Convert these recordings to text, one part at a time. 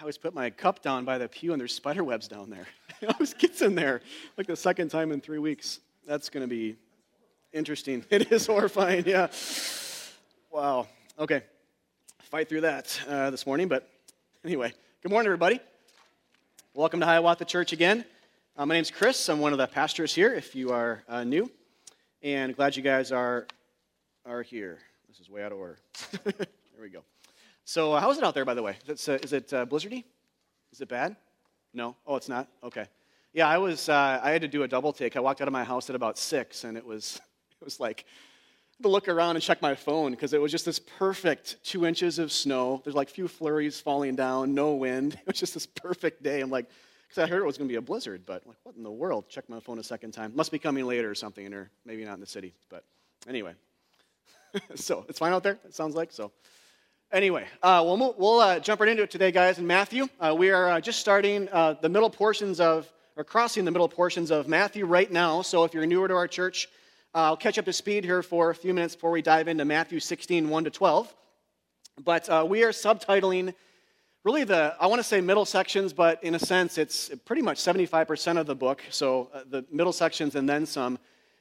I always put my cup down by the pew and there's spider webs down there. it always gets in there like the second time in three weeks. That's going to be interesting. It is horrifying, yeah. Wow. Okay. Fight through that uh, this morning, but anyway, good morning, everybody. Welcome to Hiawatha Church again. Uh, my name's Chris. I'm one of the pastors here if you are uh, new, and glad you guys are, are here. This is way out of order. there we go. So, uh, how is it out there, by the way? Is it, uh, is it uh, blizzardy? Is it bad? No? Oh, it's not? Okay. Yeah, I was, uh, I had to do a double take. I walked out of my house at about 6, and it was, it was like, to look around and check my phone because it was just this perfect two inches of snow. There's like a few flurries falling down, no wind. It was just this perfect day. I'm like, because I heard it was going to be a blizzard, but like, what in the world? Check my phone a second time. Must be coming later or something, or maybe not in the city. But anyway, so it's fine out there. It sounds like so. Anyway, uh, we'll, we'll uh, jump right into it today, guys. In Matthew, uh, we are uh, just starting uh, the middle portions of, or crossing the middle portions of Matthew right now. So if you're newer to our church, uh, I'll catch up to speed here for a few minutes before we dive into Matthew 16, 1 to 12. But we are subtitling really the, I want to say middle sections, but in a sense, it's pretty much 75% of the book. So the middle sections and then some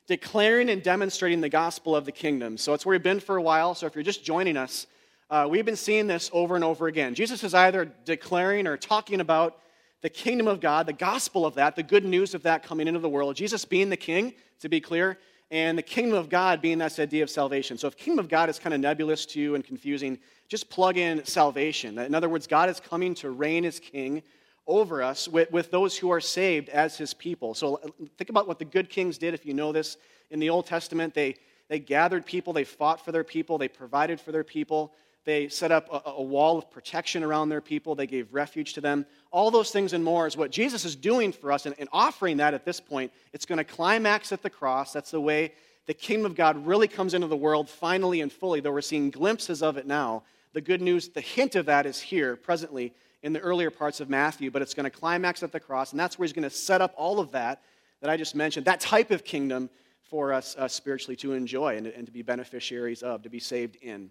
declaring and demonstrating the gospel of the kingdom. So it's where we've been for a while. So if you're just joining us, uh, we've been seeing this over and over again. Jesus is either declaring or talking about the kingdom of God, the gospel of that, the good news of that coming into the world. Jesus being the king, to be clear, and the kingdom of God being that idea of salvation. So if kingdom of God is kind of nebulous to you and confusing, just plug in salvation. In other words, God is coming to reign as king over us with, with those who are saved as his people. So think about what the good kings did, if you know this. In the Old Testament, they, they gathered people, they fought for their people, they provided for their people. They set up a, a, wall of protection around their people. They gave refuge to them. All those things and more is what Jesus is doing for us and, and offering that at this point. It's going to climax at the cross. That's the way the kingdom of God really comes into the world finally and fully, though we're seeing glimpses of it now. The good news, the hint of that is here presently in the earlier parts of Matthew, but it's going to climax at the cross, and that's where he's going to set up all of that that I just mentioned, that type of kingdom for us uh, spiritually to enjoy and, and to be beneficiaries of, to be saved in.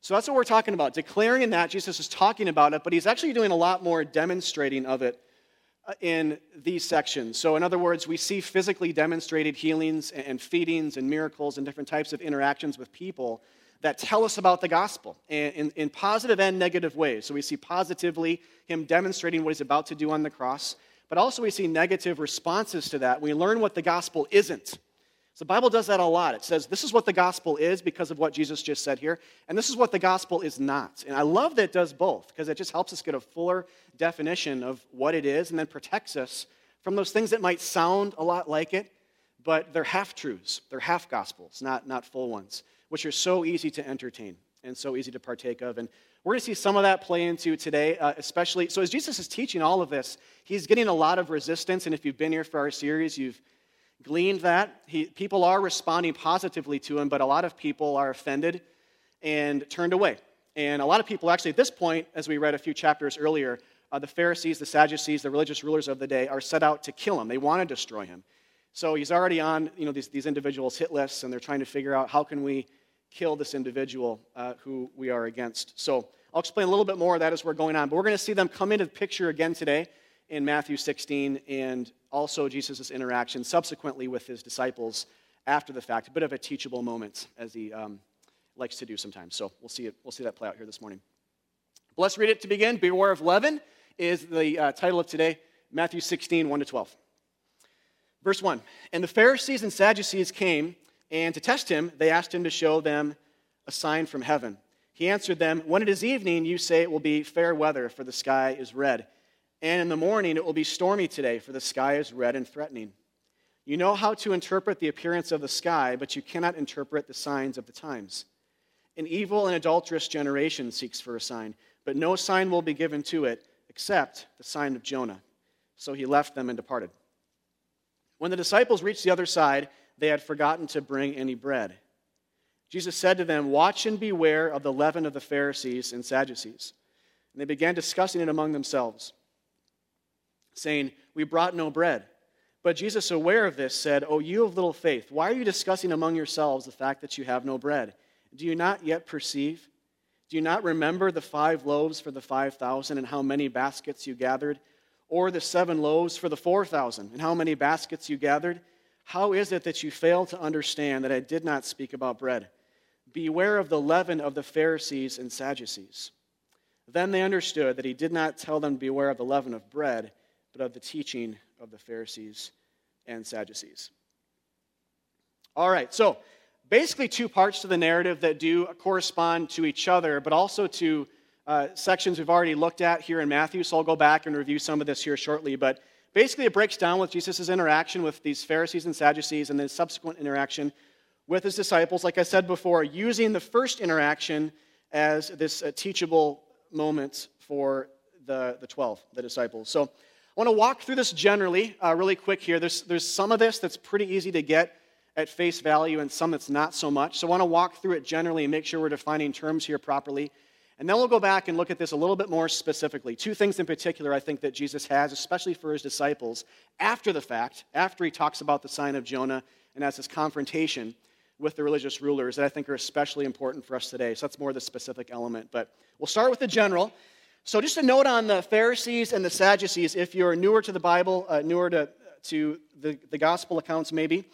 So that's what we're talking about. Declaring that, Jesus is talking about it, but he's actually doing a lot more demonstrating of it uh, in these sections. So, in other words, we see physically demonstrated healings and feedings and miracles and different types of interactions with people that tell us about the gospel in, in, in positive and negative ways. So, we see positively him demonstrating what he's about to do on the cross, but also we see negative responses to that. We learn what the gospel isn't. So the Bible does that a lot. It says this is what the gospel is because of what Jesus just said here, and this is what the gospel is not. And I love that it does both because it just helps us get a fuller definition of what it is and then protects us from those things that might sound a lot like it, but they're half truths, they're half gospels, not, not full ones, which are so easy to entertain and so easy to partake of. And we're going to see some of that play into today, uh, especially. So, as Jesus is teaching all of this, he's getting a lot of resistance. And if you've been here for our series, you've gleaned that. He, people are responding positively to him, but a lot of people are offended and turned away. And a lot of people, actually, at this point, as we read a few chapters earlier, uh, the Pharisees, the Sadducees, the religious rulers of the day are set out to kill him. They want to destroy him. So he's already on you know, these, these individuals' hit lists, and they're trying to figure out how can we kill this individual uh, who we are against. So I'll explain a little bit more of that as we're going on. But we're going to see them come into the picture again today in Matthew 16 and also Jesus' interaction subsequently with his disciples after the fact. A bit of a teachable moment, as he um, likes to do sometimes. So we'll see, it, we'll see that play out here this morning. But let's read it to begin. Beware of leaven is the uh, title of today, Matthew 16, 1 to 12. Verse 1 And the Pharisees and Sadducees came, and to test him, they asked him to show them a sign from heaven. He answered them, When it is evening, you say it will be fair weather, for the sky is red. And in the morning it will be stormy today, for the sky is red and threatening. You know how to interpret the appearance of the sky, but you cannot interpret the signs of the times. An evil and adulterous generation seeks for a sign, but no sign will be given to it except the sign of Jonah. So he left them and departed. When the disciples reached the other side, they had forgotten to bring any bread. Jesus said to them, Watch and beware of the leaven of the Pharisees and Sadducees. And they began discussing it among themselves saying, We brought no bread. But Jesus, aware of this, said, O you of little faith, why are you discussing among yourselves the fact that you have no bread? Do you not yet perceive? Do you not remember the five loaves for the 5,000 and how many baskets you gathered? Or the seven loaves for the 4,000 and how many baskets you gathered? How is it that you fail to understand that I did not speak about bread? Beware of the leaven of the Pharisees and Sadducees. Then they understood that he did not tell them to beware of the leaven of bread, but of the teaching of the Pharisees and Sadducees. All right, so basically two parts to the narrative that do correspond to each other, but also to uh, sections we've already looked at here in Matthew. So I'll go back and review some of this here shortly. But basically, it breaks down with Jesus' interaction with these Pharisees and Sadducees and then subsequent interaction with his disciples, like I said before, using the first interaction as this uh, teachable moment for the, the 12, the disciples. So want to walk through this generally, uh, really quick here. There's, there's some of this that's pretty easy to get at face value and some that's not so much. So I want to walk through it generally and make sure we're defining terms here properly. And then we'll go back and look at this a little bit more specifically. Two things in particular I think that Jesus has, especially for his disciples, after the fact, after he talks about the sign of Jonah and has his confrontation with the religious rulers, that I think are especially important for us today. So that's more the specific element. But we'll start with the general. So, just a note on the Pharisees and the Sadducees, if you're newer to the Bible, uh, newer to, to the, the gospel accounts maybe,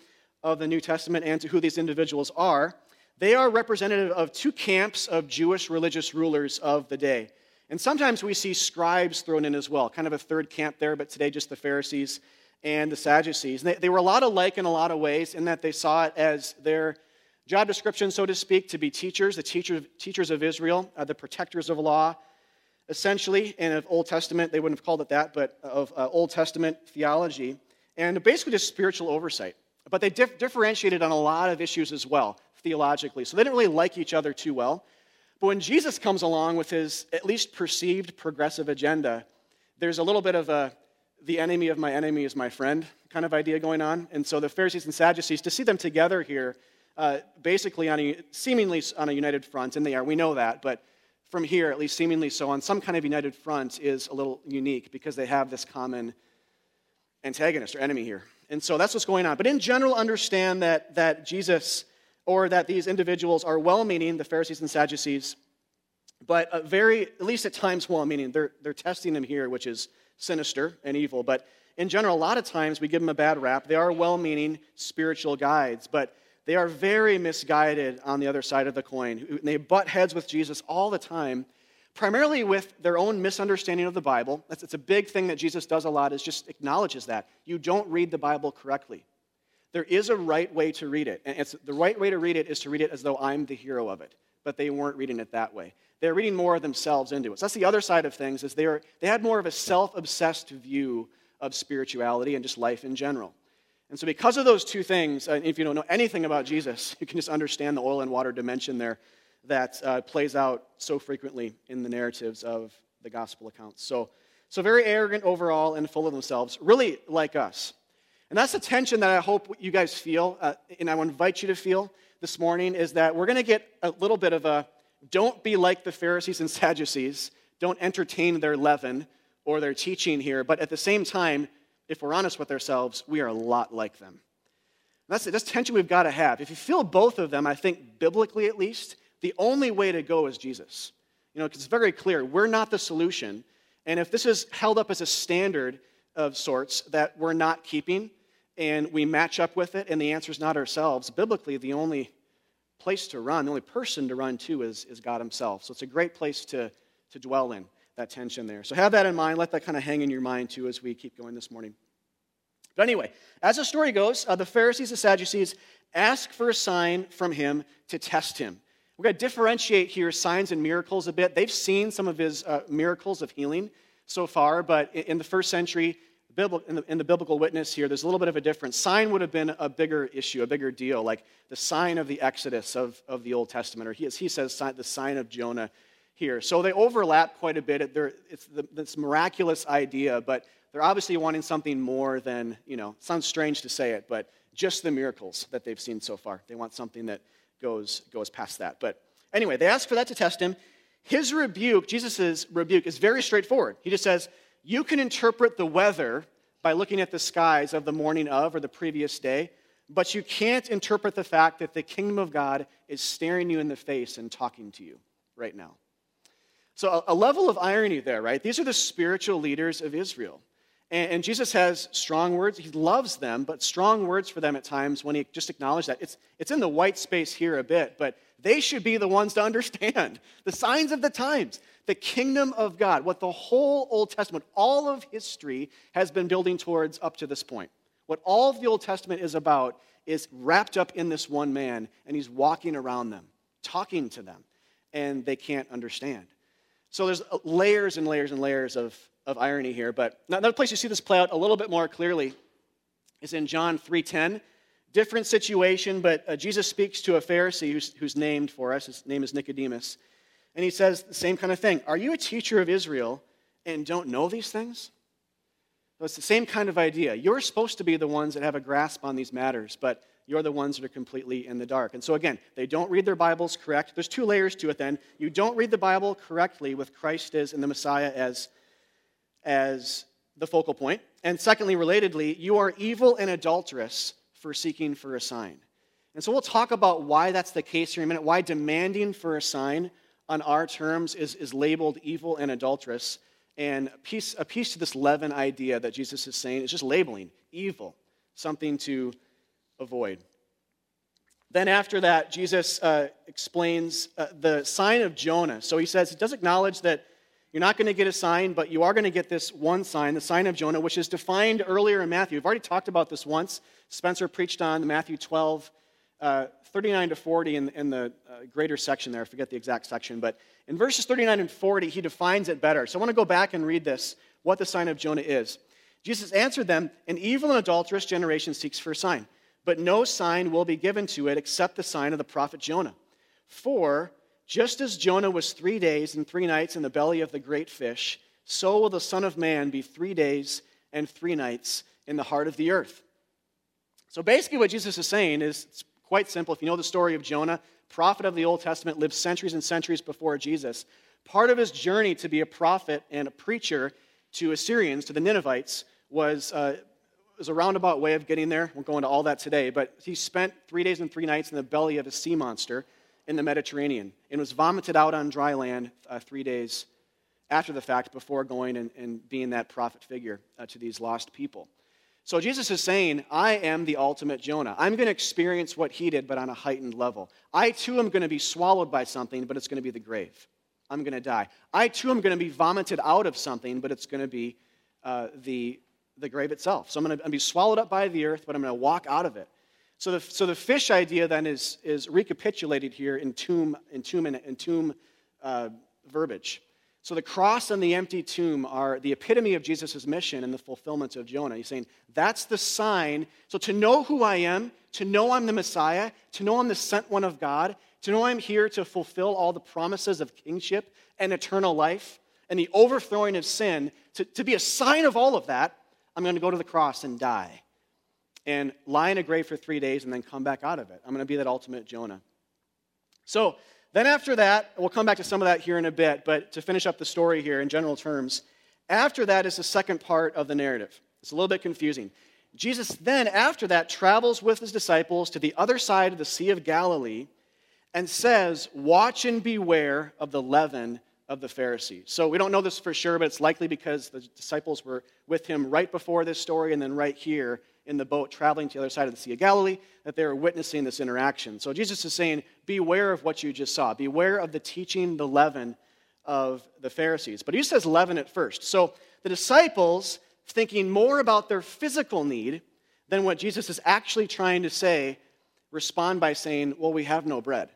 of the New Testament and to who these individuals are, they are representative of two camps of Jewish religious rulers of the day. And sometimes we see scribes thrown in as well, kind of a third camp there, but today just the Pharisees and the Sadducees. And they, they were a lot alike in a lot of ways in that they saw it as their job description, so to speak, to be teachers, the teacher, teachers of Israel, uh, the protectors of law, essentially, and of Old Testament, they wouldn't have called it that, but of uh, Old Testament theology, and basically just spiritual oversight. But they dif- differentiated on a lot of issues as well, theologically. So they didn't really like each other too well. But when Jesus comes along with his at least perceived progressive agenda, there's a little bit of a the enemy of my enemy is my friend kind of idea going on. And so the Pharisees and Sadducees, to see them together here, uh, basically on a, seemingly on a united front, and they are, we know that, but from here, at least seemingly so, on some kind of united front is a little unique because they have this common antagonist or enemy here. And so that's what's going on. But in general, understand that, that Jesus or that these individuals are well meaning, the Pharisees and Sadducees, but uh, very, at least at times, well meaning. They're, they're testing them here, which is sinister and evil. But in general, a lot of times we give them a bad rap. They are well meaning spiritual guides, but they are very misguided on the other side of the coin. They butt heads with Jesus all the time primarily with their own misunderstanding of the Bible. That's, it's a big thing that Jesus does a lot, is just acknowledges that. You don't read the Bible correctly. There is a right way to read it. And it's, the right way to read it is to read it as though I'm the hero of it. But they weren't reading it that way. They're reading more of themselves into it. So that's the other side of things, is they, are, they had more of a self-obsessed view of spirituality and just life in general. And so, because of those two things, if you don't know anything about Jesus, you can just understand the oil and water dimension there that uh, plays out so frequently in the narratives of the gospel accounts. So, so very arrogant overall and full of themselves, really like us. And that's the tension that I hope you guys feel, uh, and I invite you to feel this morning, is that we're going to get a little bit of a don't be like the Pharisees and Sadducees, don't entertain their leaven or their teaching here, but at the same time, if we're honest with ourselves, we are a lot like them. That's, that's tension we've got to have. If you feel both of them, I think biblically at least, the only way to go is Jesus. You know, it's very clear we're not the solution. And if this is held up as a standard of sorts that we're not keeping and we match up with it and the answer is not ourselves, biblically, the only place to run, the only person to run to is, is God Himself. So it's a great place to, to dwell in, that tension there. So have that in mind. Let that kind of hang in your mind too as we keep going this morning. But anyway, as the story goes, uh, the Pharisees and Sadducees ask for a sign from him to test him. We're going to differentiate here signs and miracles a bit. They've seen some of his uh, miracles of healing so far, but in the first century, in the, in the, biblical witness here, there's a little bit of a difference. Sign would have been a bigger issue, a bigger deal, like the sign of the Exodus of, of the Old Testament, or he, as he says, the sign of Jonah here. So they overlap quite a bit. It's this miraculous idea, but they're obviously wanting something more than, you know, sounds strange to say it, but just the miracles that they've seen so far. They want something that goes, goes past that. But anyway, they ask for that to test him. His rebuke, Jesus' rebuke, is very straightforward. He just says, You can interpret the weather by looking at the skies of the morning of or the previous day, but you can't interpret the fact that the kingdom of God is staring you in the face and talking to you. right now. So, a, a level of irony there, right? These are the spiritual leaders of Israel. And, and, Jesus has strong words. He loves them, but strong words for them at times when he just acknowledged that. It's, it's in the white space here a bit, but they should be the ones to understand the signs of the times, the kingdom of God, what the whole Old Testament, all of history has been building towards up to this point. What all of the Old Testament is about is wrapped up in this one man, and he's walking around them, talking to them, and they can't understand. So there's layers and layers and layers of, of irony here. But another place you see this play out a little bit more clearly is in John 3.10. Different situation, but uh, Jesus speaks to a Pharisee who's, who's named for us. His name is Nicodemus. And he says the same kind of thing. Are you a teacher of Israel and don't know these things? So it's the same kind of idea. You're supposed to be the ones that have a grasp on these matters, but you're the ones that are completely in the dark. And so, again, they don't read their Bibles correct. There's two layers to it then. You don't read the Bible correctly with Christ as and the Messiah as, as the focal point. And secondly, relatedly, you are evil and adulterous for seeking for a sign. And so we'll talk about why that's the case here in a minute, why demanding for a sign on our terms is, is labeled evil and adulterous. And a piece, a piece to this leaven idea that Jesus is saying is just labeling evil, something to avoid. Then, after that, Jesus uh, explains uh, the sign of Jonah. So he says, He does acknowledge that you're not going to get a sign, but you are going to get this one sign, the sign of Jonah, which is defined earlier in Matthew. We've already talked about this once. Spencer preached on Matthew 12, uh, 39 to 40 in, in the uh, greater section there. I forget the exact section. But in verses 39 and 40, he defines it better. So I want to go back and read this what the sign of Jonah is. Jesus answered them An evil and adulterous generation seeks for a sign, but no sign will be given to it except the sign of the prophet Jonah. For just as Jonah was three days and three nights in the belly of the great fish, so will the Son of Man be three days and three nights in the heart of the earth. So basically, what Jesus is saying is it's quite simple. If you know the story of Jonah, prophet of the Old Testament, lived centuries and centuries before Jesus. Part of his journey to be a prophet and a preacher to Assyrians, to the Ninevites, was, uh, was a roundabout way of getting there. We're going to all that today. But he spent three days and three nights in the belly of a sea monster in the Mediterranean and was vomited out on dry land uh, three days after the fact before going and, and being that prophet figure uh, to these lost people. So Jesus is saying, I am the ultimate Jonah. I'm going to experience what he did, but on a heightened level. I too am going to be swallowed by something, but it's going to be the grave. I'm going to die. I too am going to be vomited out of something, but it's going to be uh, the, the grave itself. So I'm going to be swallowed up by the earth, but I'm going to walk out of it. So the, so the fish idea then is, is recapitulated here in tomb, in tomb, in tomb uh, verbiage. So the cross and the empty tomb are the epitome of Jesus' mission and the fulfillment of Jonah. He's saying, that's the sign. So to know who I am, to know I'm the Messiah, to know I'm the sent one of God, to know I'm here to fulfill all the promises of kingship and eternal life and the overthrowing of sin, to, to be a sign of all of that, I'm going to go to the cross and die and lie in a grave for three days and then come back out of it. I'm going to be that ultimate Jonah. So then, after that, we'll come back to some of that here in a bit, but to finish up the story here in general terms, after that is the second part of the narrative. It's a little bit confusing. Jesus then, after that, travels with his disciples to the other side of the Sea of Galilee and says, Watch and beware of the leaven of the Pharisees. So we don't know this for sure, but it's likely because the disciples were with him right before this story and then right here in the boat traveling to the other side of the Sea of Galilee that they were witnessing this interaction. So Jesus is saying, Beware of what you just saw. Beware of the teaching, the leaven of the Pharisees. But he says leaven at first. So the disciples, thinking more about their physical need than what Jesus is actually trying to say, respond by saying, Well, we have no bread.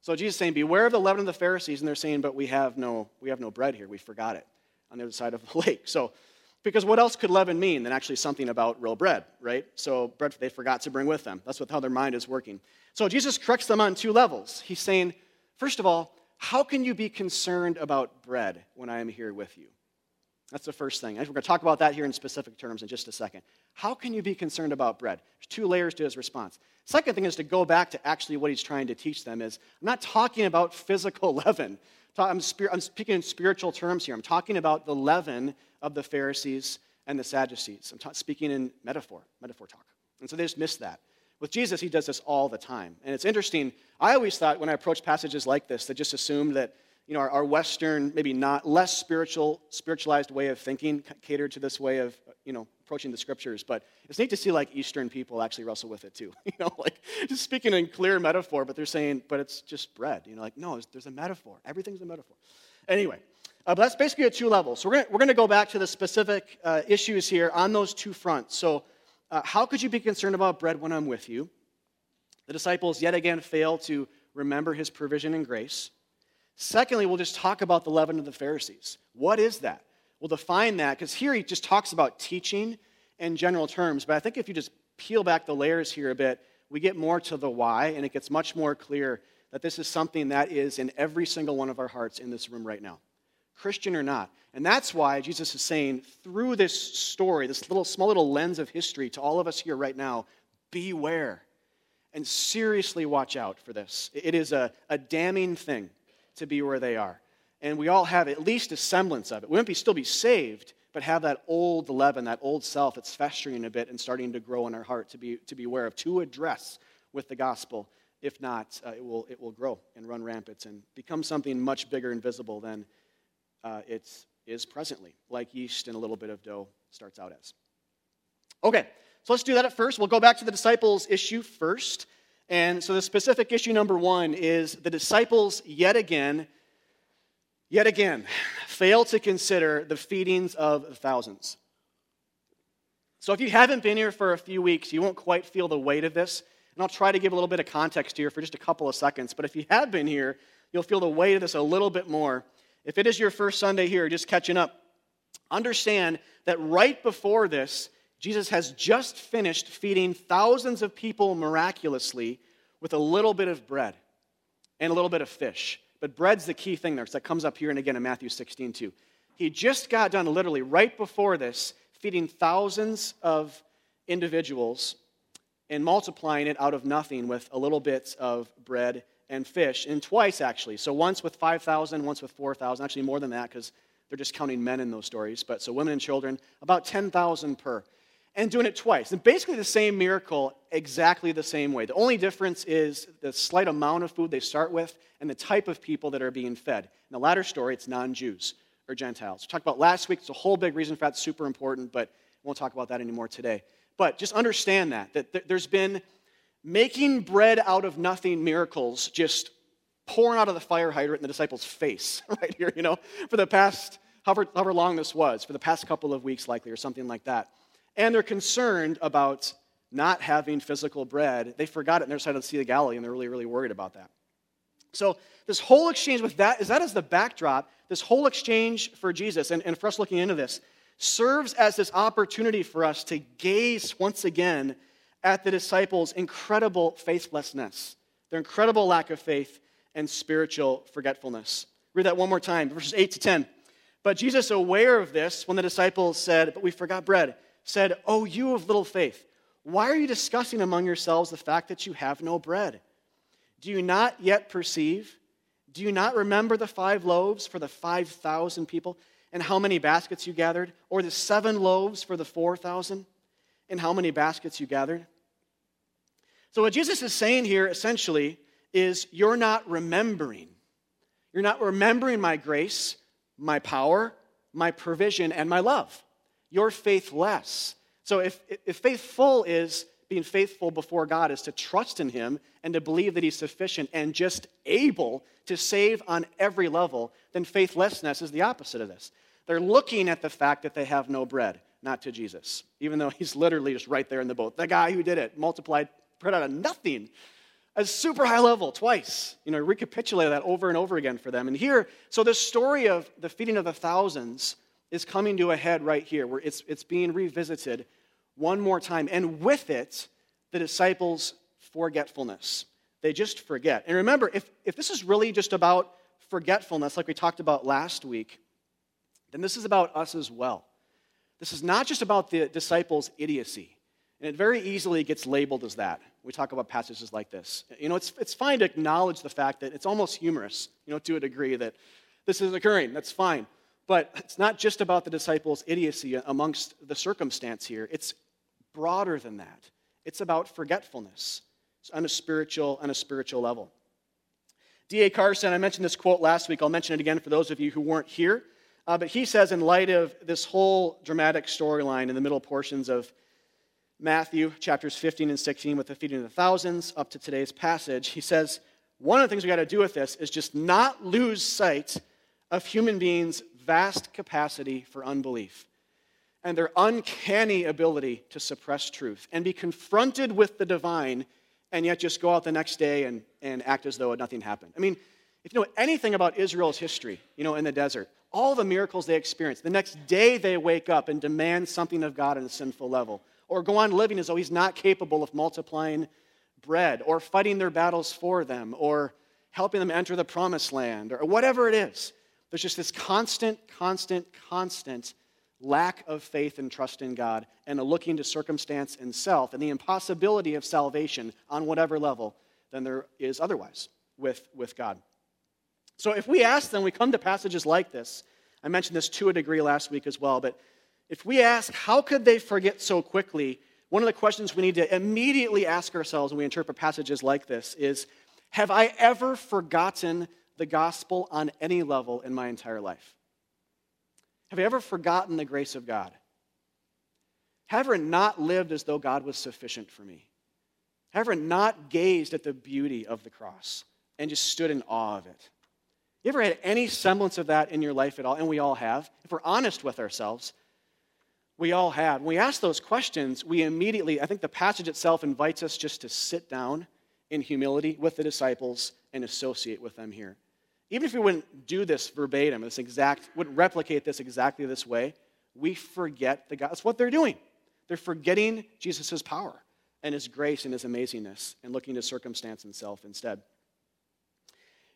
So Jesus is saying, Beware of the leaven of the Pharisees, and they're saying, But we have no, we have no bread here. We forgot it on the other side of the lake. So because what else could leaven mean than actually something about real bread, right? So bread they forgot to bring with them. That's what, how their mind is working. So Jesus corrects them on two levels. He's saying, first of all, how can you be concerned about bread when I am here with you? That's the first thing. We're going to talk about that here in specific terms in just a second. How can you be concerned about bread? There's two layers to his response. Second thing is to go back to actually what he's trying to teach them is I'm not talking about physical leaven. I'm, speaking in spiritual terms here. I'm talking about the leaven of the Pharisees and the Sadducees. I'm speaking in metaphor, metaphor talk. And so they just missed that. With Jesus, he does this all the time. And it's interesting. I always thought when I approached passages like this, that just assumed that you know, our, our, Western, maybe not less spiritual, spiritualized way of thinking catered to this way of, you know, approaching the scriptures. But it's neat to see like Eastern people actually wrestle with it too. You know, like just speaking in clear metaphor, but they're saying, but it's just bread. You know, like no, there's a metaphor. Everything's a metaphor. Anyway, uh, but that's basically at two levels. So we're gonna, we're gonna go back to the specific uh, issues here on those two fronts. So, uh, how could you be concerned about bread when I'm with you? The disciples yet again fail to remember his provision and grace. Secondly, we'll just talk about the leaven of the Pharisees. What is that? We'll define that because here he just talks about teaching in general terms. But I think if you just peel back the layers here a bit, we get more to the why, and it gets much more clear that this is something that is in every single one of our hearts in this room right now, Christian or not. And that's why Jesus is saying through this story, this little small little lens of history to all of us here right now, beware and seriously watch out for this. It is a, a damning thing to be where they are. And we all have at least a semblance of it. We won't be, still be saved, but have that old leaven, that old self that's festering a bit and starting to grow in our heart to be, to be aware of, to address with the gospel. If not, uh, it, will, it will grow and run rampant and become something much bigger and visible than uh, it is presently, like yeast and a little bit of dough starts out as. Okay, so let's do that at first. We'll go back to the disciples' issue first. And so the specific issue number one is the disciples yet again, yet again, fail to consider the feedings of thousands. So if you haven't been here for a few weeks, you won't quite feel the weight of this. And I'll try to give a little bit of context here for just a couple of seconds. But if you have been here, you'll feel the weight of this a little bit more. If it is your first Sunday here, just catching up, understand that right before this, Jesus has just finished feeding thousands of people miraculously with a little bit of bread and a little bit of fish. But bread's the key thing there, so that comes up here and again in Matthew 16 too. He just got done, literally, right before this, feeding thousands of individuals and multiplying it out of nothing with a little bit of bread and fish, and twice actually. So once with 5,000, once with 4,000, actually more than that because they're just counting men in those stories. But so women and children, about 10,000 per and doing it twice. And basically the same miracle, exactly the same way. The only difference is the slight amount of food they start with and the type of people that are being fed. In the latter story, it's non Jews or Gentiles. We talked about last week, it's a whole big reason for that's super important, but we won't talk about that anymore today. But just understand that, that there's been making bread out of nothing miracles just pouring out of the fire hydrant in the disciples' face right here, you know, for the past, however, however long this was, for the past couple of weeks likely, or something like that and they're concerned about not having physical bread. They forgot it on their side of the Sea of Galilee, and they're really, really worried about that. So, this whole exchange with that, is that as the backdrop, this whole exchange for Jesus, and, and for us looking into this, serves as this opportunity for us to gaze once again at the disciples' incredible faithlessness, their incredible lack of faith and spiritual forgetfulness. Read that one more time, verses 8 to 10. But Jesus, aware of this, when the disciples said, But we forgot bread, said, Oh, you of little faith, why are you discussing among yourselves the fact that you have no bread? Do you not yet perceive? Do you not remember the five loaves for the 5,000 people and how many baskets you gathered? Or the seven loaves for the 4,000 and how many baskets you gathered? So, what Jesus is saying here essentially is you're not remembering. You're not remembering my grace, my power, my provision, and my love you're faithless. So if, if faithful is being faithful before God is to trust in Him and to believe that He's sufficient and just able to save on every level, then faithlessness is the opposite of this. They're looking at the fact that they have no bread, not to Jesus, even though He's literally just right there in the boat. The guy who did it multiplied bread out of nothing a super high level twice. You know, recapitulate that over and over again for them. And here, so the story of the feeding of the thousands is coming to a head right here, where it's, it's being revisited one more time. And with it, the disciples' forgetfulness. They just forget. And remember, if, if this is really just about forgetfulness, like we talked about last week, then this is about us as well. This is not just about the disciples' idiocy. And it very easily gets labeled as that. We talk about passages like this. You know, it's, it's fine to acknowledge the fact that it's almost humorous, you know, to a degree that this is occurring. That's fine. But it's not just about the disciples' idiocy amongst the circumstance here, it's broader than that. It's about forgetfulness on a spiritual, on a spiritual level. D.A. Carson, I mentioned this quote last week. I'll mention it again for those of you who weren't here. Uh, but he says, in light of this whole dramatic storyline in the middle portions of Matthew chapters 15 and 16 with the feeding of the thousands up to today's passage, he says, one of the things we got to do with this is just not lose sight of human beings' vast capacity for unbelief and their uncanny ability to suppress truth and be confronted with the divine and yet just go out the next day and, and act as though nothing happened. I mean, if you know anything about Israel's history, you know, in the desert, all the miracles they experienced, the next day they wake up and demand something of God on a sinful level, or go on living as though He's not capable of multiplying bread, or fighting their battles for them, or helping them enter the promised land, or whatever it is. There's just this constant, constant, constant lack of faith and trust in God and a looking to circumstance and self and the impossibility of salvation on whatever level than there is otherwise with, with God. So if we ask then we come to passages like this. I mentioned this to a degree last week as well, but if we ask, how could they forget so quickly? One of the questions we need to immediately ask ourselves when we interpret passages like this is Have I ever forgotten the gospel on any level in my entire life? Have you ever forgotten the grace of God? Have you ever not lived as though God was sufficient for me? Have you ever not gazed at the beauty of the cross and just stood in awe of it? You ever had any semblance of that in your life at all? And we all have. If we're honest with ourselves, we all have. When we ask those questions, we immediately, I think the passage itself invites us just to sit down in humility with the disciples and associate with them here. Even if we wouldn't do this verbatim, this exact, wouldn't replicate this exactly this way, we forget the God. That's what they're doing. They're forgetting Jesus' power and his grace and his amazingness and looking to circumstance and self instead.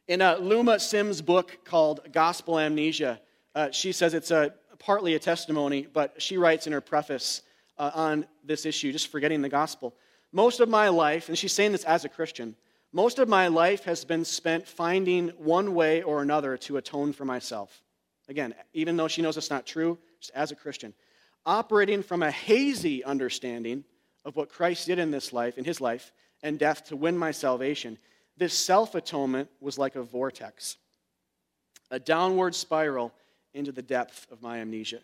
In a Luma Simms book called Gospel Amnesia, uh, she says it's a, partly a testimony, but she writes in her preface uh, on this issue, just forgetting the gospel. Most of my life, and she's saying this as a Christian, most of my life has been spent finding one way or another to atone for myself. Again, even though she knows it's not true, just as a Christian, operating from a hazy understanding of what Christ did in this life, in his life, and death to win my salvation, this self atonement was like a vortex, a downward spiral into the depth of my amnesia.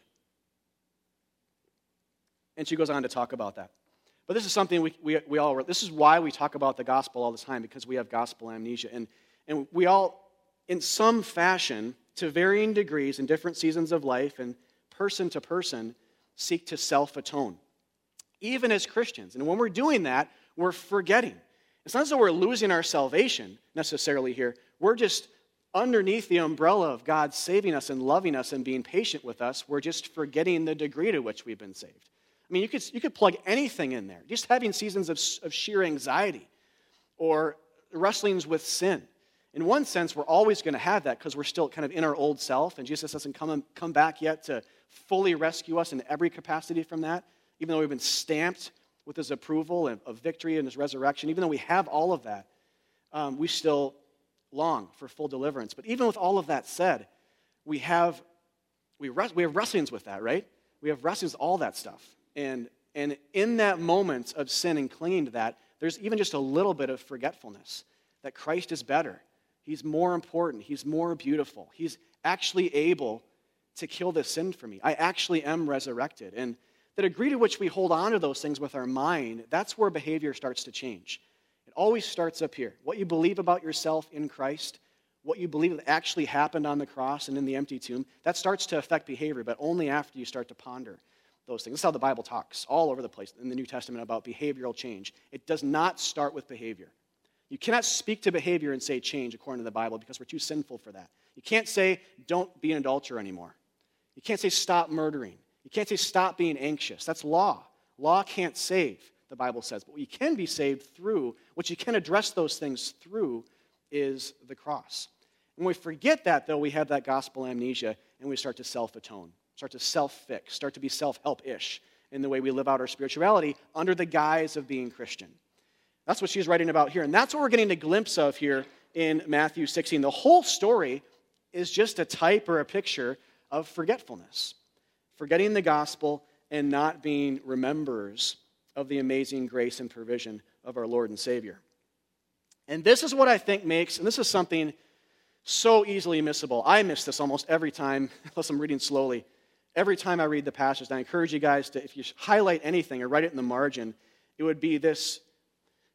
And she goes on to talk about that. But this is something we, we, we all, this is why we talk about the gospel all the time, because we have gospel amnesia. And, and we all, in some fashion, to varying degrees in different seasons of life and person to person, seek to self atone, even as Christians. And when we're doing that, we're forgetting. It's not as though we're losing our salvation necessarily here. We're just underneath the umbrella of God saving us and loving us and being patient with us. We're just forgetting the degree to which we've been saved. I mean, you could, you could plug anything in there, just having seasons of, of sheer anxiety or wrestlings with sin. In one sense, we're always going to have that because we're still kind of in our old self, and Jesus hasn't come, come back yet to fully rescue us in every capacity from that, even though we've been stamped with his approval and of victory and his resurrection. Even though we have all of that, um, we still long for full deliverance. But even with all of that said, we have, we, we have wrestlings with that, right? We have wrestlings, all that stuff. And, and in that moment of sin and clinging to that, there's even just a little bit of forgetfulness that Christ is better. He's more important. He's more beautiful. He's actually able to kill this sin for me. I actually am resurrected. And the degree to which we hold on to those things with our mind, that's where behavior starts to change. It always starts up here. What you believe about yourself in Christ, what you believe that actually happened on the cross and in the empty tomb, that starts to affect behavior, but only after you start to ponder those things. This is how the Bible talks all over the place in the New Testament about behavioral change. It does not start with behavior. You cannot speak to behavior and say change according to the Bible because we're too sinful for that. You can't say don't be an adulterer anymore. You can't say stop murdering. You can't say stop being anxious. That's law. Law can't save, the Bible says. But what you can be saved through, what you can address those things through, is the cross. When we forget that, though, we have that gospel amnesia and we start to self atone start to self fix, start to be self help ish in the way we live out our spirituality under the guise of being Christian. That's what she's writing about here. And that's what we're getting a glimpse of here in Matthew 16. The whole story is just a type or a picture of forgetfulness, forgetting the gospel and not being rememberers of the amazing grace and provision of our Lord and Savior. And this is what I think makes, and this is something so easily missable. I miss this almost every time, unless I'm reading slowly. Every time I read the passage, I encourage you guys to, if you highlight anything or write it in the margin, it would be this,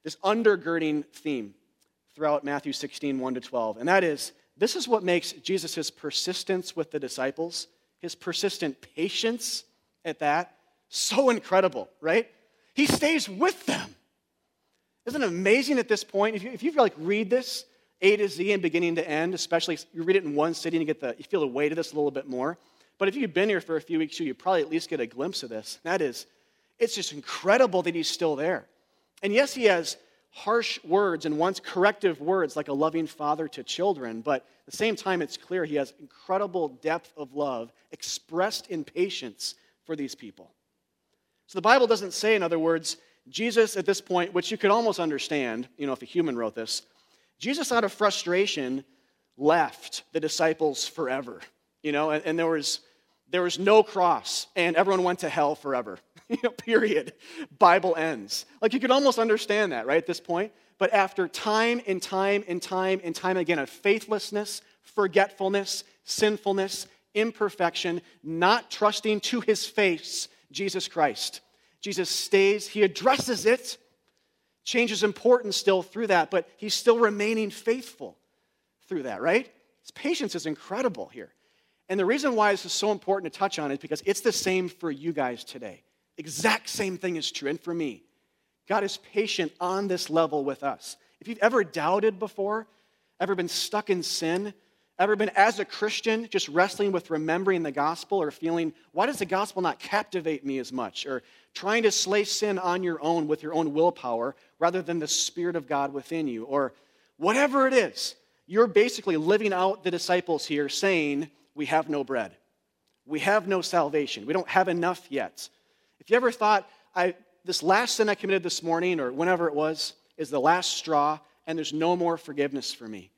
this undergirding theme throughout Matthew 16, 1 to 12. And that is this is what makes Jesus' persistence with the disciples, his persistent patience at that, so incredible, right? He stays with them. Isn't it amazing at this point? If you, if you like read this A to Z and beginning to end, especially you read it in one sitting, you get the you feel the weight of this a little bit more. But if you've been here for a few weeks, you probably at least get a glimpse of this. That is, it's just incredible that he's still there. And yes, he has harsh words and wants corrective words like a loving father to children, but at the same time, it's clear he has incredible depth of love expressed in patience for these people. So the Bible doesn't say, in other words, Jesus at this point, which you could almost understand, you know, if a human wrote this, Jesus out of frustration left the disciples forever, you know, and, and there was there was no cross and everyone went to hell forever. you know, period. Bible ends. Like you could almost understand that, right, at this point. But after time and time and time and time again of faithlessness, forgetfulness, sinfulness, imperfection, not trusting to his face, Jesus Christ. Jesus stays, he addresses it, changes importance still through that, but he's still remaining faithful through that, right? His patience is incredible here. And the reason why this is so important to touch on is because it's the same for you guys today. Exact same thing is true, and for me. God is patient on this level with us. If you've ever doubted before, ever been stuck in sin, ever been as a Christian just wrestling with remembering the gospel or feeling, why does the gospel not captivate me as much? Or trying to slay sin on your own with your own willpower rather than the Spirit of God within you, or whatever it is, you're basically living out the disciples here saying, We have no bread. We have no salvation. We don't have enough yet. If you ever thought, I, this last sin I committed this morning or whenever it was is the last straw and there's no more forgiveness for me,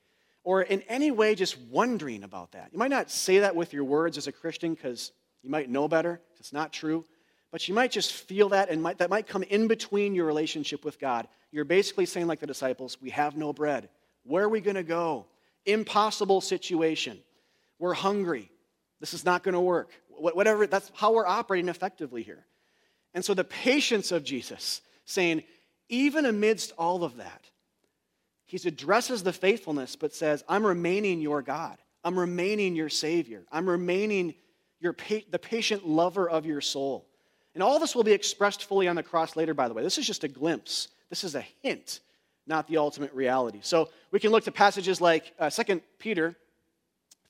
or in any way just wondering about that, you might not say that with your words as a Christian because you might know better, it's not true. But you might just feel that, and might, that might come in between your relationship with God. You're basically saying, like the disciples, we have no bread. Where are we going to go? Impossible situation. We're hungry. This is not going to work. Whatever, that's how we're operating effectively here. And so the patience of Jesus, saying, even amidst all of that, he addresses the faithfulness, but says, I'm remaining your God. I'm remaining your Savior. I'm remaining your pa- the patient lover of your soul. And all this will be expressed fully on the cross later, by the way. This is just a glimpse. This is a hint, not the ultimate reality. So we can look to passages like uh, 2 Peter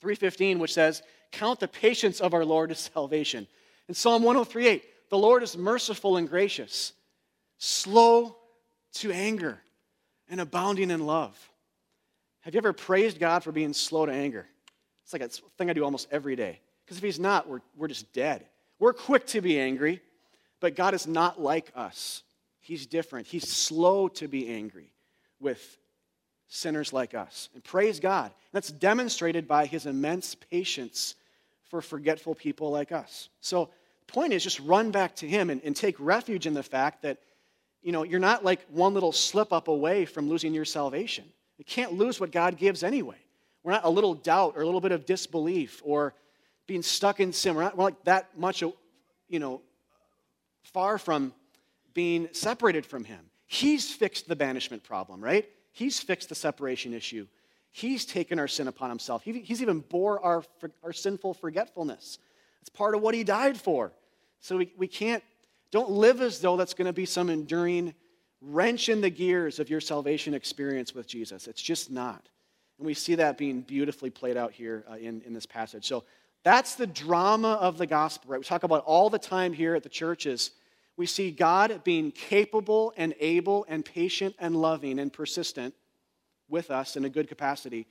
3.15, which says, Count the patience of our Lord as salvation. In Psalm 103.8, the Lord is merciful and gracious, slow to anger, and abounding in love. Have you ever praised God for being slow to anger? It's like a thing I do almost every day. Because if He's not, we're, we're just dead. We're quick to be angry, but God is not like us. He's different. He's slow to be angry with sinners like us. And praise God. That's demonstrated by his immense patience for forgetful people like us. So, the point is just run back to him and, and take refuge in the fact that you know, you're not like one little slip up away from losing your salvation. You can't lose what God gives anyway. We're not a little doubt or a little bit of disbelief or being stuck in sin. We're not we're like that much, uh, you know, far from being separated from him. He's fixed the banishment problem, right? He's fixed the separation issue. He's taken our sin upon himself. he's even bore our, our sinful forgetfulness. It's part of what he died for. So we, we can't, don't live as though that's going to be some enduring wrench in the gears of your salvation experience with Jesus. It's just not. And we see that being beautifully played out here uh, in, in this passage. So that's the drama of the gospel, right? We talk about all the time here at the churches. We see God being capable and able and patient and loving and persistent with us in a good capacity.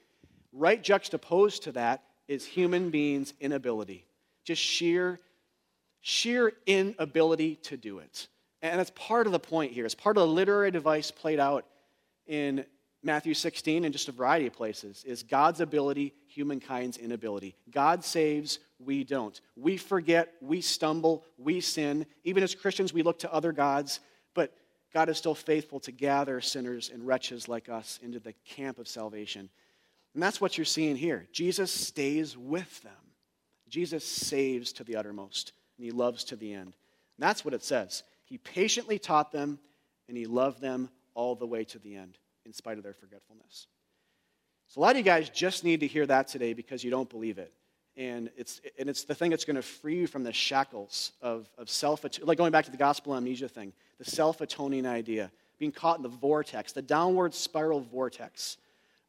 Right juxtaposed to that is human beings' inability, just sheer, sheer inability to do it. And that's part of the point here. It's part of the literary device played out in Matthew 16 and just a variety of places is God's ability, humankind's inability. God saves, we don't. We forget, we stumble, we sin. Even as Christians, we look to other gods, but God is still faithful to gather sinners and wretches like us into the camp of salvation. And that's what you're seeing here. Jesus stays with them. Jesus saves to the uttermost, and he loves to the end. And that's what it says. He patiently taught them, and he loved them all the way to the end, in spite of their forgetfulness. So, a lot of you guys just need to hear that today because you don't believe it. And it's, and it's the thing that's going to free you from the shackles of, of self, like going back to the gospel amnesia thing, the self atoning idea, being caught in the vortex, the downward spiral vortex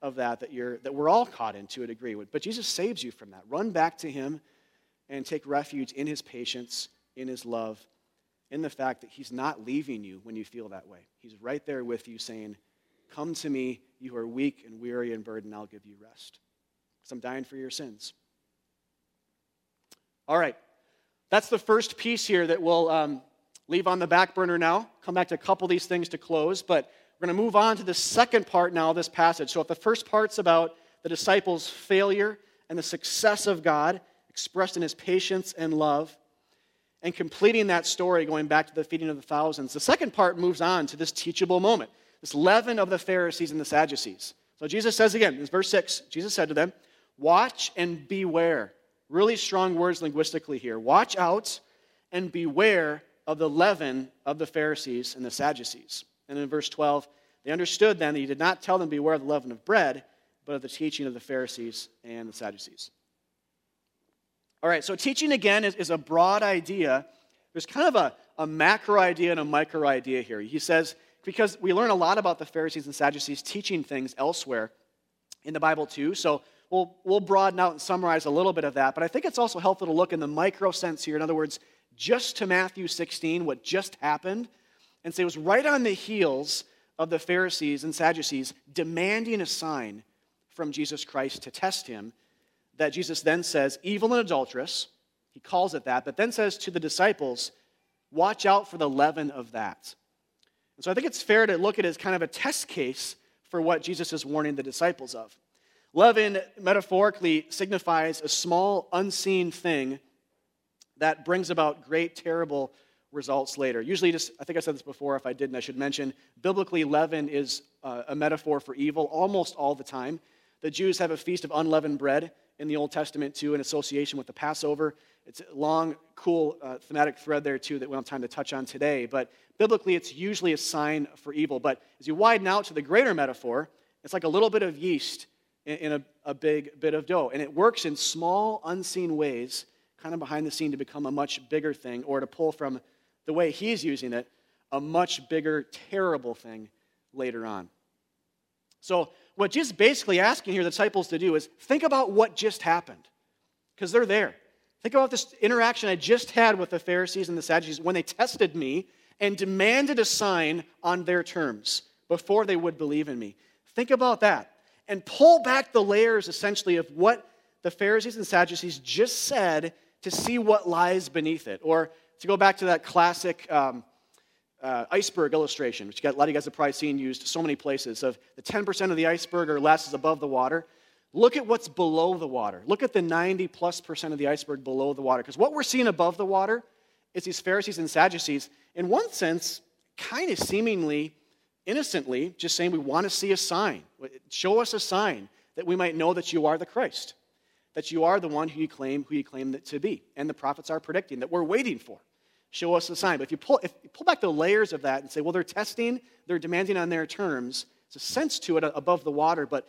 of that that, you're, that we're all caught in to a degree. But Jesus saves you from that. Run back to him and take refuge in his patience, in his love, in the fact that he's not leaving you when you feel that way. He's right there with you saying, Come to me, you who are weak and weary and burdened, I'll give you rest. Because I'm dying for your sins. All right. That's the first piece here that we'll um, leave on the back burner now. Come back to a couple of these things to close, but we're going to move on to the second part now of this passage. So, if the first part's about the disciples' failure and the success of God expressed in his patience and love, and completing that story, going back to the feeding of the thousands, the second part moves on to this teachable moment, this leaven of the Pharisees and the Sadducees. So, Jesus says again, in verse 6, Jesus said to them, Watch and beware. Really strong words linguistically here. Watch out and beware of the leaven of the Pharisees and the Sadducees. And in verse 12, they understood then that he did not tell them beware of the leaven of bread, but of the teaching of the Pharisees and the Sadducees. All right, so teaching again is, is a broad idea. There's kind of a, a macro idea and a micro idea here. He says, because we learn a lot about the Pharisees and Sadducees teaching things elsewhere in the Bible too. So we'll, we'll broaden out and summarize a little bit of that. But I think it's also helpful to look in the micro sense here. In other words, just to Matthew 16, what just happened, and say it was right on the heels of the Pharisees and Sadducees demanding a sign from Jesus Christ to test him, that Jesus then says, evil and adulterous, he calls it that, but then says to the disciples, watch out for the leaven of that. And so I think it's fair to look at it as kind of a test case for what Jesus is warning the disciples of. Leaven metaphorically signifies a small, unseen thing that brings about great, terrible results later. Usually, just, I think I said this before. If I didn't, I should mention. Biblically, leaven is uh, a metaphor for evil almost all the time. The Jews have a feast of unleavened bread in the Old Testament, too, in association with the Passover. It's a long, cool uh, thematic thread there, too, that we don't have time to touch on today. But biblically, it's usually a sign for evil. But as you widen out to the greater metaphor, it's like a little bit of yeast in a, a big bit of dough. And it works in small, unseen ways, kind of behind the scene, to become a much bigger thing, or to pull from the way he's using it, a much bigger, terrible thing later on. So, what Jesus basically asking here the disciples to do is think about what just happened, because they're there. Think about this interaction I just had with the Pharisees and the Sadducees when they tested me and demanded a sign on their terms before they would believe in me. Think about that and pull back the layers essentially of what the Pharisees and Sadducees just said to see what lies beneath it. Or to go back to that classic um, uh, iceberg illustration, which a lot of you guys have probably seen used so many places, of the 10% of the iceberg or less is above the water. Look at what's below the water. Look at the 90 plus percent of the iceberg below the water. Because what we're seeing above the water is these Pharisees and Sadducees, in one sense, kind of seemingly innocently just saying, We want to see a sign. Show us a sign that we might know that you are the Christ, that you are the one who you claim, who you claim to be. And the prophets are predicting that we're waiting for. Show us a sign. But if you pull, if you pull back the layers of that and say, well, they're testing, they're demanding on their terms, it's a sense to it above the water, but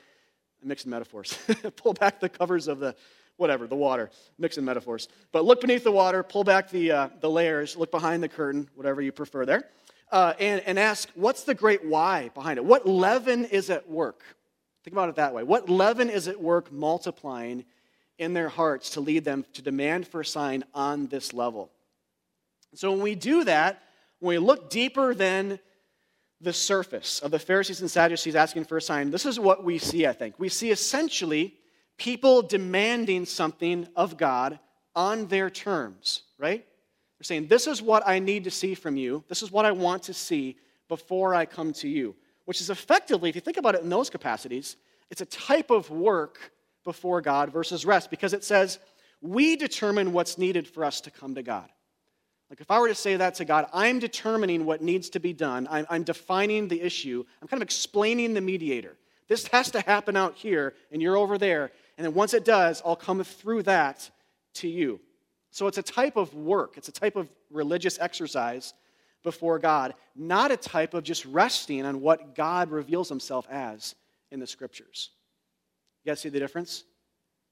I'm mixing metaphors. pull back the covers of the, whatever, the water, mixing metaphors. But look beneath the water, pull back the, uh, the layers, look behind the curtain, whatever you prefer there uh, and, and ask, what's the great why behind it? What leaven is at work? Think about it that way. What leaven is at work multiplying in their hearts to lead them to demand for a sign on this level? So when we do that, when we look deeper than the surface of the Pharisees and Sadducees asking for a sign, this is what we see, I think. We see essentially people demanding something of God on their terms, right? They're saying, This is what I need to see from you. This is what I want to see before I come to you. Which is effectively, if you think about it in those capacities, it's a type of work before God versus rest because it says, We determine what's needed for us to come to God. Like if I were to say that to God, I'm determining what needs to be done, I'm, I'm defining the issue, I'm kind of explaining the mediator. This has to happen out here, and you're over there. And then once it does, I'll come through that to you. So it's a type of work, it's a type of religious exercise before God, not a type of just resting on what God reveals himself as in the scriptures. You guys see the difference?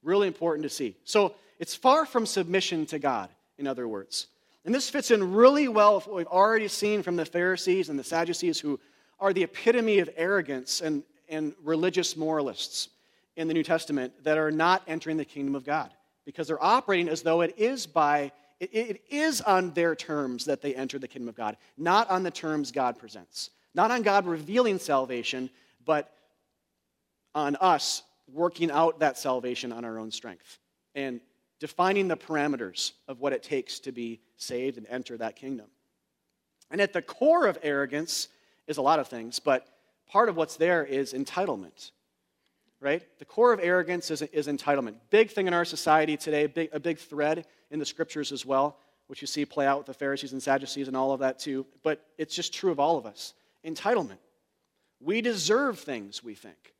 Really important to see. So it's far from submission to God, in other words. And this fits in really well with what we've already seen from the Pharisees and the Sadducees, who are the epitome of arrogance and, and religious moralists in the New Testament that are not entering the kingdom of God because they're operating as though it is by it, it is on their terms that they enter the kingdom of God, not on the terms God presents. Not on God revealing salvation, but on us working out that salvation on our own strength and defining the parameters of what it takes to be saved and enter that kingdom. And at the core of arrogance is a lot of things, but part of what's there is entitlement right? The core of arrogance is, is entitlement. Big thing in our society today, big, a big thread in the scriptures as well, which you see play out with the Pharisees and Sadducees and all of that too. But it's just true of all of us. Entitlement. We deserve things, we think.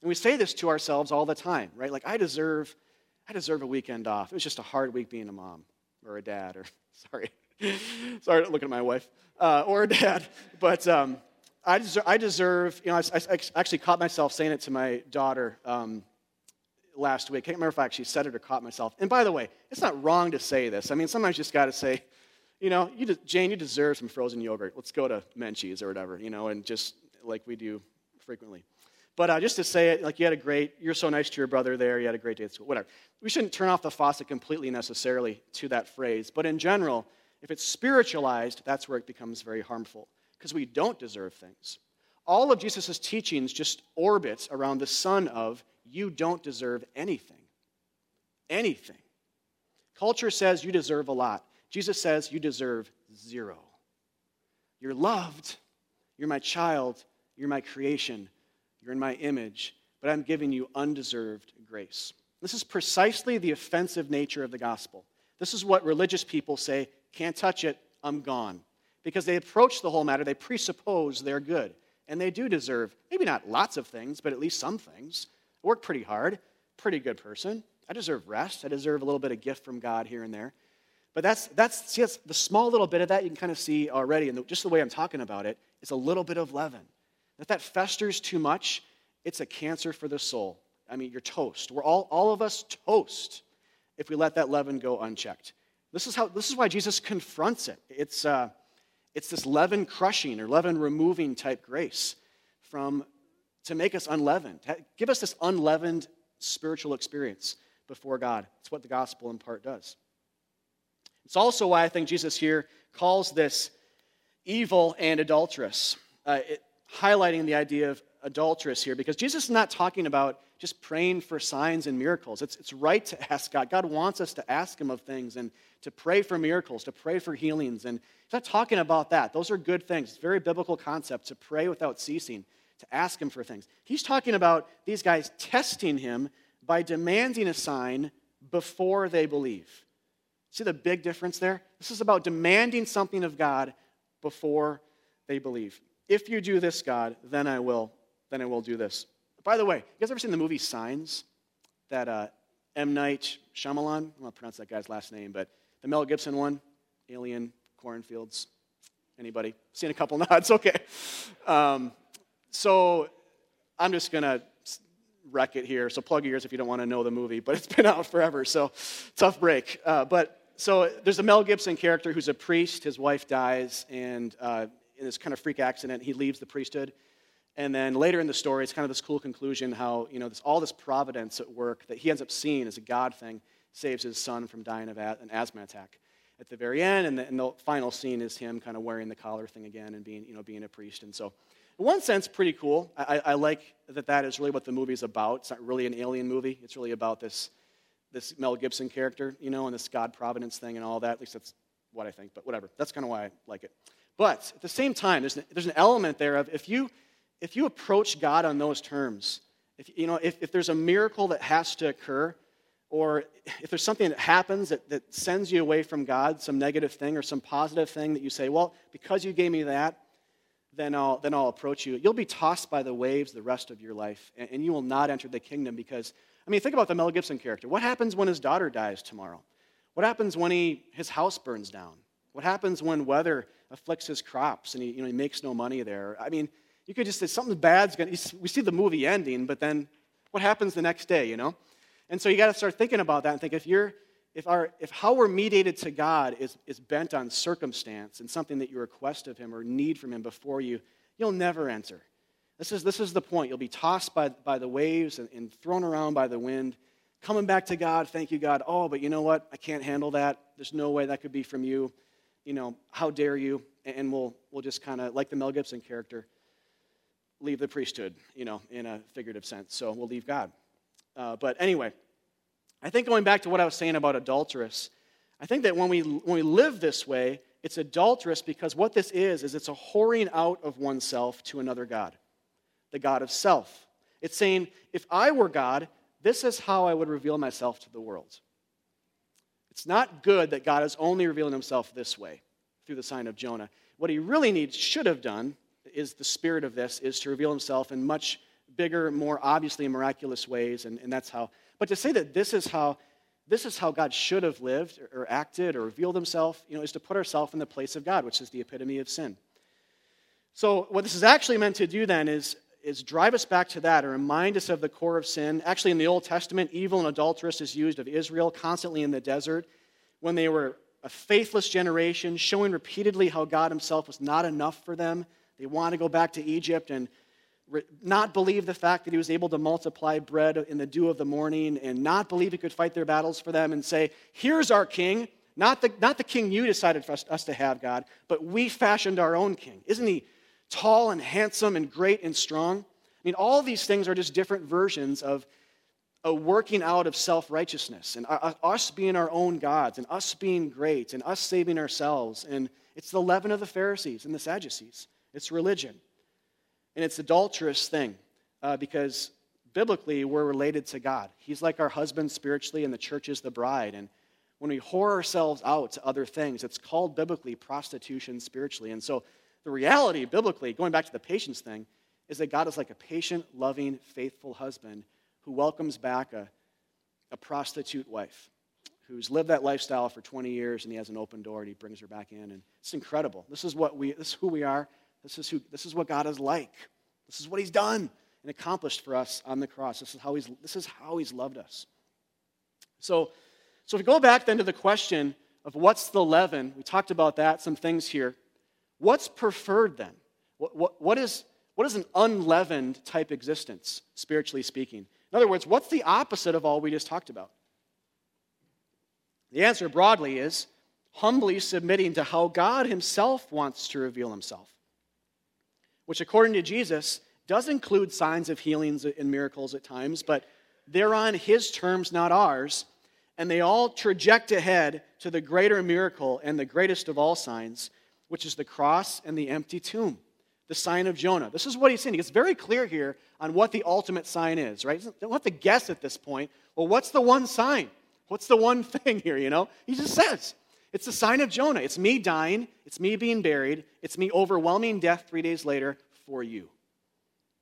And we say this to ourselves all the time, right? Like, I deserve, I deserve a weekend off. It was just a hard week being a mom or a dad, or sorry, sorry, looking at my wife, uh, or a dad. But um, I deserve, I deserve you know, I, I, actually caught myself saying it to my daughter um, last week. I can't remember if I actually said it or caught myself. And by the way, it's not wrong to say this. I mean, sometimes you just got to say, you know, you Jane, you deserve some frozen yogurt. Let's go to Menchie's or whatever, you know, and just like we do frequently. But uh, just to say it, like you had a great, you're so nice to your brother there, you had a great day at school, whatever. We shouldn't turn off the faucet completely necessarily to that phrase. But in general, if it's spiritualized, that's where it becomes very harmful because we don't deserve things. All of Jesus' teachings just orbits around the son of you don't deserve anything. Anything. Culture says you deserve a lot. Jesus says you deserve zero. You're loved. You're my child. You're my creation. You're in my image. But I'm giving you undeserved grace. This is precisely the offensive nature of the gospel. This is what religious people say can't touch it, I'm gone because they approach the whole matter, they presuppose they're good. And they do deserve, maybe not lots of things, but at least some things. I work pretty hard, pretty good person. I deserve rest. I deserve a little bit of gift from God here and there. But that's, that's, see, that's the small little bit of that you can kind of see already, and just the way I'm talking about it, it, is a little bit of leaven. If that festers too much, it's a cancer for the soul. I mean, you're toast. We're all, all of us toast if we let that leaven go unchecked. This is, how, this is why Jesus confronts it. It's, uh, it's this leaven crushing or leaven removing type grace from to make us unleavened. Give us this unleavened spiritual experience before God. It's what the gospel in part does. It's also why I think Jesus here calls this evil and adulterous, uh, it, highlighting the idea of adulterous here, because Jesus is not talking about just praying for signs and miracles. It's, it's right to ask God. God wants us to ask Him of things and to pray for miracles, to pray for healings. And He's not talking about that. Those are good things. It's a very biblical concept to pray without ceasing, to ask Him for things. He's talking about these guys testing Him by demanding a sign before they believe. See the big difference there? This is about demanding something of God before they believe. If you do this, God, then I will, then I will do this. By the way, you guys ever seen the movie Signs? That uh, M. Night Shyamalan, I don't know how to pronounce that guy's last name, but the Mel Gibson one, Alien, Cornfields. Anybody? Seen a couple nods? Okay. Um, so I'm just going to wreck it here. So plug your ears if you don't want to know the movie, but it's been out forever, so tough break. Uh, but so there's a Mel Gibson character who's a priest. His wife dies, and uh, in this kind of freak accident, he leaves the priesthood and then later in the story, it's kind of this cool conclusion how, you know, this, all this providence at work that he ends up seeing as a God thing saves his son from dying of an asthma attack at the very end. And the, and the, final scene is him kind of wearing the collar thing again and being, you know, being a priest. And so, in one sense, pretty cool. I, I like that that is really what the movie's about. It's not really an alien movie. It's really about this, this Mel Gibson character, you know, and this God providence thing and all that. At least that's what I think. But whatever. That's kind of why I like it. But at the same time, there's an, there's an element there of if you if you approach God on those terms, if, you know, if, if there's a miracle that has to occur, or if there's something that happens that, that sends you away from God, some negative thing or some positive thing that you say, well, because you gave me that, then I'll, then I'll approach you. You'll be tossed by the waves the rest of your life, and, and you will not enter the kingdom because, I mean, think about the Mel Gibson character. What happens when his daughter dies tomorrow? What happens when he, his house burns down? What happens when weather afflicts his crops and he, you know, he makes no money there? I mean, you could just say something bad's going to, we see the movie ending, but then what happens the next day, you know? And so you got to start thinking about that and think if you're, if, our, if how we're mediated to God is, is bent on circumstance and something that you request of Him or need from Him before you, you'll never enter. This is, this is the point. You'll be tossed by, by the waves and, and thrown around by the wind, coming back to God, thank you, God. Oh, but you know what? I can't handle that. There's no way that could be from you. You know, how dare you? And we'll, we'll just kind of, like the Mel Gibson character, leave the priesthood, you know, in a figurative sense. So we'll leave God. Uh, but anyway, I think going back to what I was saying about adulterous, I think that when we, when we live this way, it's adulterous because what this is, is it's a whoring out of oneself to another God, the God of self. It's saying, if I were God, this is how I would reveal myself to the world. It's not good that God is only revealing himself this way through the sign of Jonah. What he really needs, should have done, is the spirit of this, is to reveal himself in much bigger, more obviously miraculous ways, and, and that's how. But to say that this is how this is how God should have lived or, or acted or revealed himself, you know, is to put ourselves in the place of God, which is the epitome of sin. So what this is actually meant to do then is, is drive us back to that and remind us of the core of sin. Actually, in the Old Testament, evil and adulterous is used of Israel constantly in the desert when they were a faithless generation, showing repeatedly how God himself was not enough for them. They want to go back to Egypt and not believe the fact that he was able to multiply bread in the dew of the morning and not believe he could fight their battles for them and say, Here's our king, not the, not the king you decided for us, us to have, God, but we fashioned our own king. Isn't he tall and handsome and great and strong? I mean, all these things are just different versions of a working out of self righteousness and uh, uh, us being our own gods and us being great and us saving ourselves. And it's the leaven of the Pharisees and the Sadducees. It's religion. And it's adulterous thing uh, because biblically we're related to God. He's like our husband spiritually, and the church is the bride. And when we whore ourselves out to other things, it's called biblically prostitution spiritually. And so the reality, biblically, going back to the patience thing, is that God is like a patient, loving, faithful husband who welcomes back a, a prostitute wife who's lived that lifestyle for 20 years and he has an open door and he brings her back in. And it's incredible. This is what we, this is who we are. This is, who, this is what God is like. This is what He's done and accomplished for us on the cross. This is how He's, this is how he's loved us. So, so if we go back then to the question of what's the leaven, we talked about that, some things here. What's preferred then? What, what, what, is, what is an unleavened type existence, spiritually speaking? In other words, what's the opposite of all we just talked about? The answer broadly is humbly submitting to how God Himself wants to reveal Himself which, according to Jesus, does include signs of healings and miracles at times, but they're on his terms, not ours. And they all traject ahead to the greater miracle and the greatest of all signs, which is the cross and the empty tomb, the sign of Jonah. This is what he's saying. He gets very clear here on what the ultimate sign is, right? You don't have to guess at this point. Well, what's the one sign? What's the one thing here, you know? He just says, it's the sign of Jonah. It's me dying. It's me being buried. It's me overwhelming death three days later for you.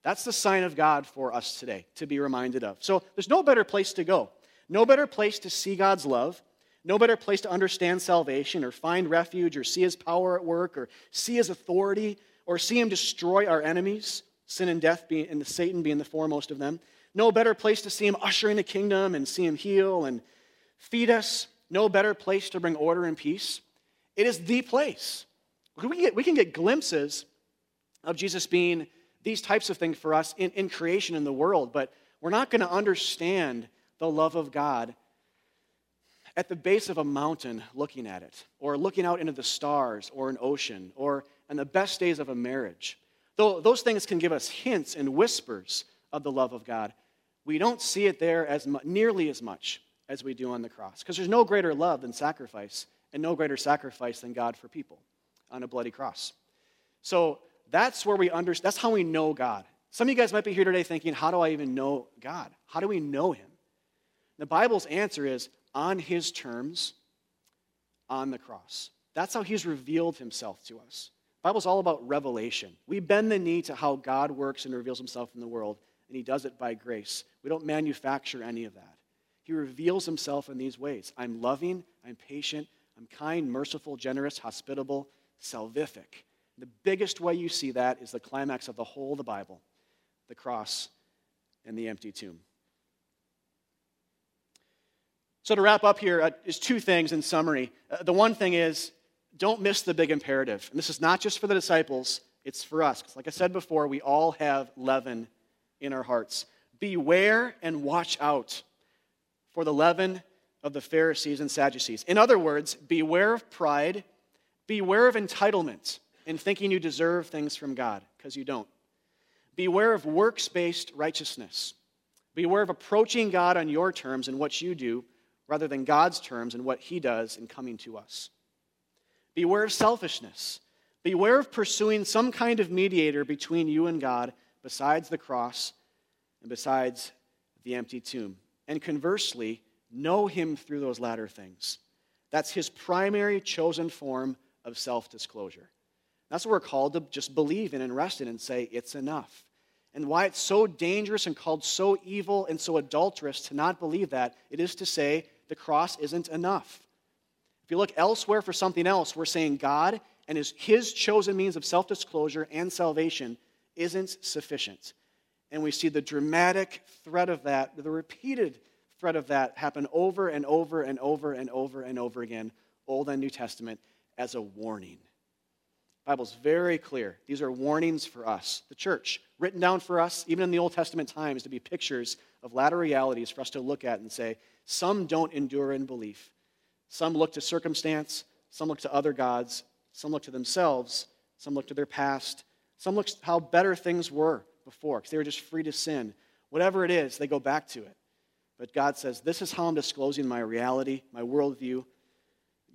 That's the sign of God for us today to be reminded of. So there's no better place to go. No better place to see God's love. No better place to understand salvation or find refuge or see his power at work or see his authority or see him destroy our enemies, sin and death being, and Satan being the foremost of them. No better place to see him usher in the kingdom and see him heal and feed us no better place to bring order and peace. It is the place. We can get, we can get glimpses of Jesus being these types of things for us in, in creation in the world, but we're not going to understand the love of God at the base of a mountain looking at it, or looking out into the stars, or an ocean, or in the best days of a marriage. Though those things can give us hints and whispers of the love of God, we don't see it there as mu- nearly as much as we do on the cross. Because there's no greater love than sacrifice, and no greater sacrifice than God for people on a bloody cross. So that's where we understand, that's how we know God. Some of you guys might be here today thinking, how do I even know God? How do we know Him? The Bible's answer is on his terms on the cross. That's how he's revealed himself to us. The Bible's all about revelation. We bend the knee to how God works and reveals himself in the world, and he does it by grace. We don't manufacture any of that. He reveals himself in these ways I'm loving, I'm patient, I'm kind, merciful, generous, hospitable, salvific. The biggest way you see that is the climax of the whole of the Bible the cross and the empty tomb. So, to wrap up here, uh, is two things in summary. Uh, the one thing is, don't miss the big imperative. And this is not just for the disciples, it's for us. Because, like I said before, we all have leaven in our hearts. Beware and watch out for the leaven of the Pharisees and Sadducees. In other words, beware of pride, beware of entitlement in thinking you deserve things from God, because you don't. Beware of works based righteousness. Beware of approaching God on your terms and what you do rather than God's terms and what He does in coming to us. Beware of selfishness. Beware of pursuing some kind of mediator between you and God besides the cross and besides the empty tomb. And conversely, know Him through those latter things. That's His primary chosen form of self disclosure. That's what we're called to just believe in and rest in and say, it's enough. And why it's so dangerous and called so evil and so adulterous to not believe that, it is to say, the cross isn't enough. If you look elsewhere for something else, we're saying God and his, his chosen means of self disclosure and salvation isn't sufficient. And we see the dramatic threat of that, the repeated threat of that happen over and over and over and over and over again, Old and New Testament, as a warning. The Bible's very clear. These are warnings for us, the church, written down for us, even in the Old Testament times, to be pictures of latter realities for us to look at and say, some don't endure in belief. Some look to circumstance, some look to other gods, some look to themselves, some look to their past, some look to how better things were before because they were just free to sin. Whatever it is, they go back to it. But God says, This is how I'm disclosing my reality, my worldview,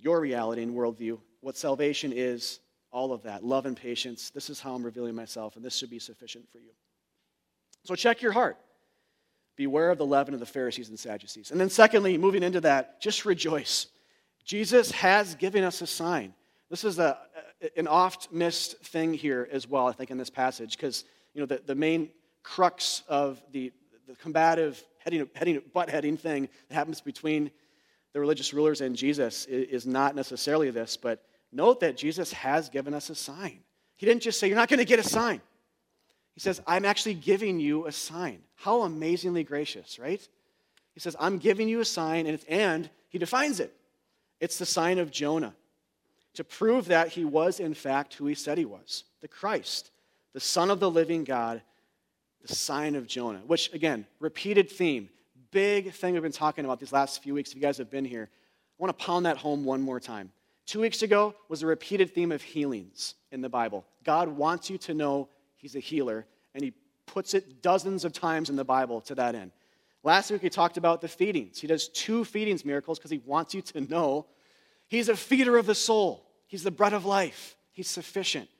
your reality and worldview, what salvation is, all of that, love and patience. This is how I'm revealing myself, and this should be sufficient for you. So check your heart. Beware of the leaven of the Pharisees and Sadducees. And then, secondly, moving into that, just rejoice. Jesus has given us a sign. This is a, an oft missed thing here as well, I think, in this passage, because you know, the, the main crux of the, the combative heading, heading, butt heading thing that happens between the religious rulers and Jesus is, is not necessarily this, but note that Jesus has given us a sign. He didn't just say, You're not going to get a sign. He says, I'm actually giving you a sign. How amazingly gracious, right? He says, I'm giving you a sign, and, and he defines it. It's the sign of Jonah to prove that he was, in fact, who he said he was the Christ, the Son of the living God, the sign of Jonah, which, again, repeated theme, big thing we've been talking about these last few weeks. If you guys have been here, I want to pound that home one more time. Two weeks ago was a repeated theme of healings in the Bible. God wants you to know He's a healer, and he puts it dozens of times in the Bible to that end. Last week, we talked about the feedings. He does two feedings miracles because he wants you to know he's a feeder of the soul, he's the bread of life, he's sufficient.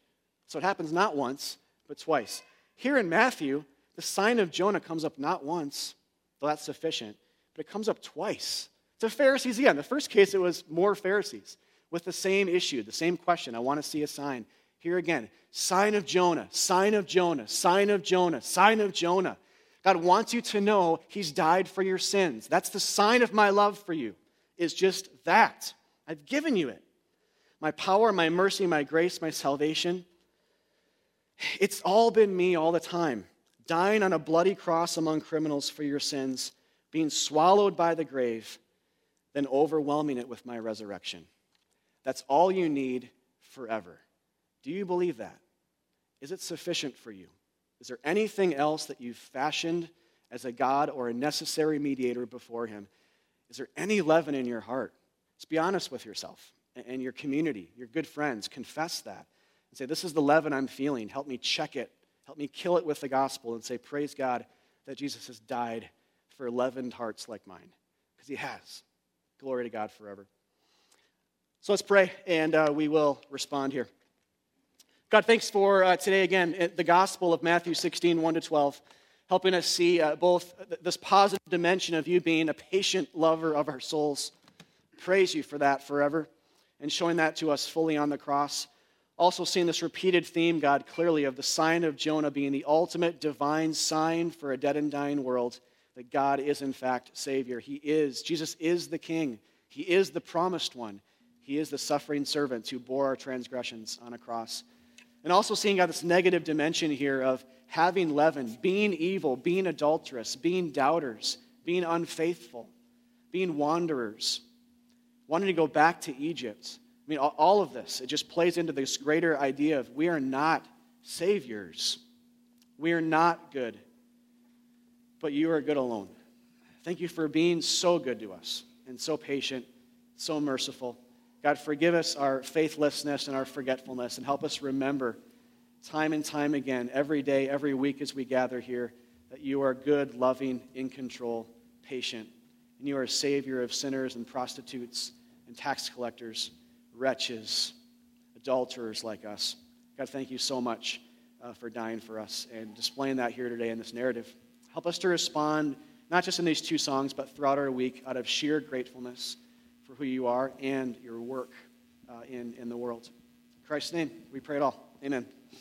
So it happens not once, but twice. Here in Matthew, the sign of Jonah comes up not once, though that's sufficient, but it comes up twice. To Pharisees again. The first case, it was more Pharisees with the same issue, the same question I want to see a sign. Here again, sign of Jonah, sign of Jonah, sign of Jonah, sign of Jonah. God wants you to know He's died for your sins. That's the sign of my love for you, is just that. I've given you it. My power, my mercy, my grace, my salvation. It's all been me all the time, dying on a bloody cross among criminals for your sins, being swallowed by the grave, then overwhelming it with my resurrection. That's all you need forever. Do you believe that? Is it sufficient for you? Is there anything else that you've fashioned as a God or a necessary mediator before Him? Is there any leaven in your heart? Let's be honest with yourself and your community, your good friends. Confess that and say, This is the leaven I'm feeling. Help me check it. Help me kill it with the gospel and say, Praise God that Jesus has died for leavened hearts like mine. Because He has. Glory to God forever. So let's pray, and uh, we will respond here. God, thanks for uh, today again, the gospel of Matthew 16, 1 to 12. helping us see uh, both this positive dimension of you being a patient lover of our souls. Praise you for that forever and showing that to us fully on the cross. Also, seeing this repeated theme, God, clearly of the sign of Jonah being the ultimate divine sign for a dead and dying world, that God is in fact Savior. He is. Jesus is the King. He is the promised one. He is the suffering servant who bore our transgressions on a cross. And also seeing God this negative dimension here of having leaven, being evil, being adulterous, being doubters, being unfaithful, being wanderers, wanting to go back to Egypt. I mean, all of this, it just plays into this greater idea of we are not saviors. We are not good, but you are good alone. Thank you for being so good to us and so patient, so merciful. God, forgive us our faithlessness and our forgetfulness and help us remember time and time again, every day, every week as we gather here, that you are good, loving, in control, patient, and you are a savior of sinners and prostitutes and tax collectors wretches, adulterers like us. God, thank you so much uh, for dying for us and displaying that here today in this narrative. Help us to respond, not just in these two songs, but throughout our week, out of sheer gratefulness for who you are and your work uh, in, in the world. In Christ's name, we pray it all. Amen.